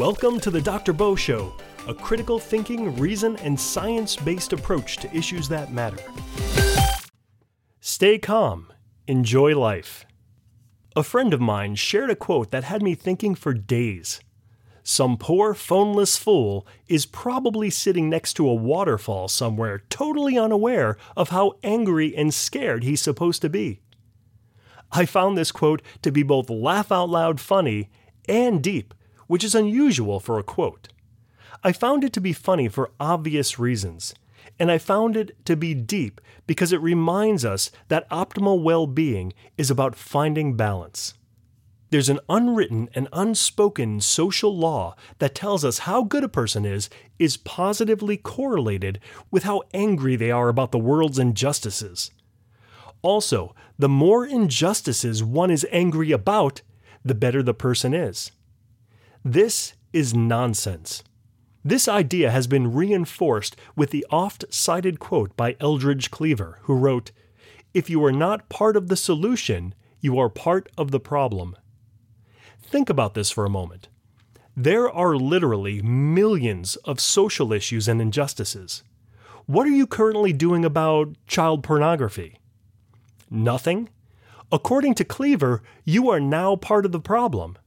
Welcome to the Dr. Bo Show, a critical thinking, reason, and science based approach to issues that matter. Stay calm, enjoy life. A friend of mine shared a quote that had me thinking for days. Some poor phoneless fool is probably sitting next to a waterfall somewhere, totally unaware of how angry and scared he's supposed to be. I found this quote to be both laugh out loud funny and deep, which is unusual for a quote. I found it to be funny for obvious reasons, and I found it to be deep because it reminds us that optimal well being is about finding balance. There's an unwritten and unspoken social law that tells us how good a person is is positively correlated with how angry they are about the world's injustices. Also, the more injustices one is angry about, the better the person is. This is nonsense. This idea has been reinforced with the oft cited quote by Eldridge Cleaver, who wrote, If you are not part of the solution, you are part of the problem. Think about this for a moment. There are literally millions of social issues and injustices. What are you currently doing about child pornography? Nothing? According to Cleaver, you are now part of the problem.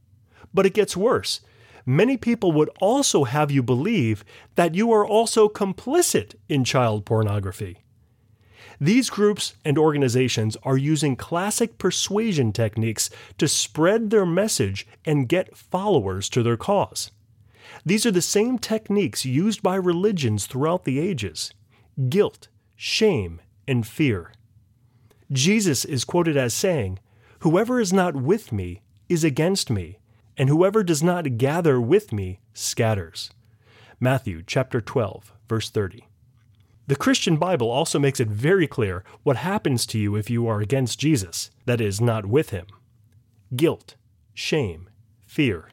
But it gets worse. Many people would also have you believe that you are also complicit in child pornography. These groups and organizations are using classic persuasion techniques to spread their message and get followers to their cause. These are the same techniques used by religions throughout the ages guilt, shame, and fear. Jesus is quoted as saying, Whoever is not with me is against me, and whoever does not gather with me scatters. Matthew chapter 12, verse 30. The Christian Bible also makes it very clear what happens to you if you are against Jesus, that is, not with him guilt, shame, fear.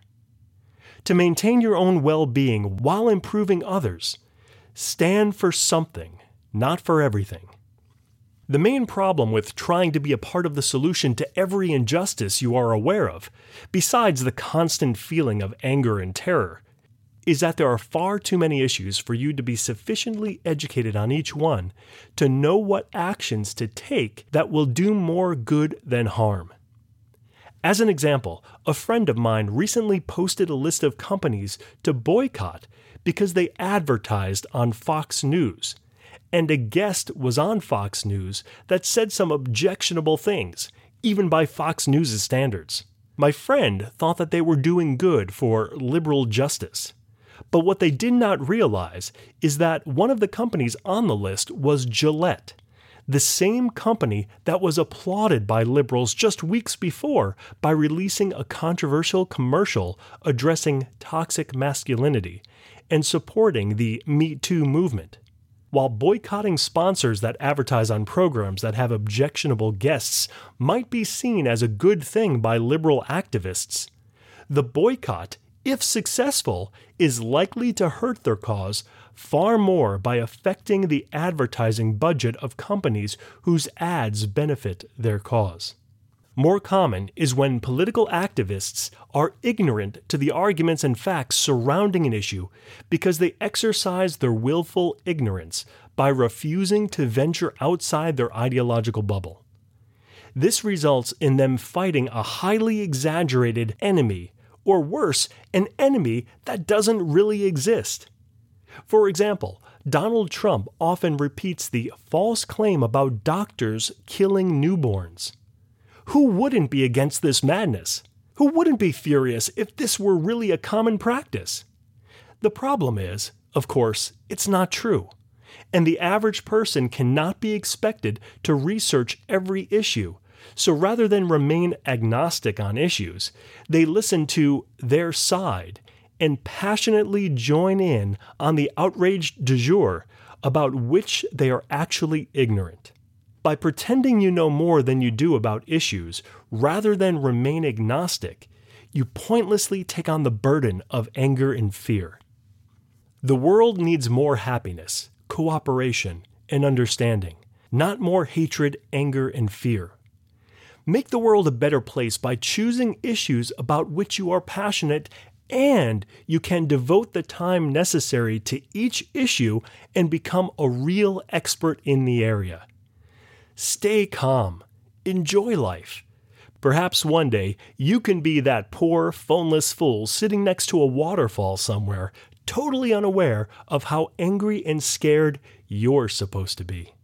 To maintain your own well being while improving others, stand for something, not for everything. The main problem with trying to be a part of the solution to every injustice you are aware of, besides the constant feeling of anger and terror, is that there are far too many issues for you to be sufficiently educated on each one to know what actions to take that will do more good than harm. As an example, a friend of mine recently posted a list of companies to boycott because they advertised on Fox News, and a guest was on Fox News that said some objectionable things, even by Fox News' standards. My friend thought that they were doing good for liberal justice. But what they did not realize is that one of the companies on the list was Gillette, the same company that was applauded by liberals just weeks before by releasing a controversial commercial addressing toxic masculinity and supporting the Me Too movement. While boycotting sponsors that advertise on programs that have objectionable guests might be seen as a good thing by liberal activists, the boycott if successful, is likely to hurt their cause far more by affecting the advertising budget of companies whose ads benefit their cause. More common is when political activists are ignorant to the arguments and facts surrounding an issue because they exercise their willful ignorance by refusing to venture outside their ideological bubble. This results in them fighting a highly exaggerated enemy or worse, an enemy that doesn't really exist. For example, Donald Trump often repeats the false claim about doctors killing newborns. Who wouldn't be against this madness? Who wouldn't be furious if this were really a common practice? The problem is, of course, it's not true. And the average person cannot be expected to research every issue so rather than remain agnostic on issues, they listen to their side and passionately join in on the outrage du jour about which they are actually ignorant. By pretending you know more than you do about issues, rather than remain agnostic, you pointlessly take on the burden of anger and fear. The world needs more happiness, cooperation, and understanding, not more hatred, anger, and fear. Make the world a better place by choosing issues about which you are passionate and you can devote the time necessary to each issue and become a real expert in the area. Stay calm, enjoy life. Perhaps one day you can be that poor, phoneless fool sitting next to a waterfall somewhere, totally unaware of how angry and scared you're supposed to be.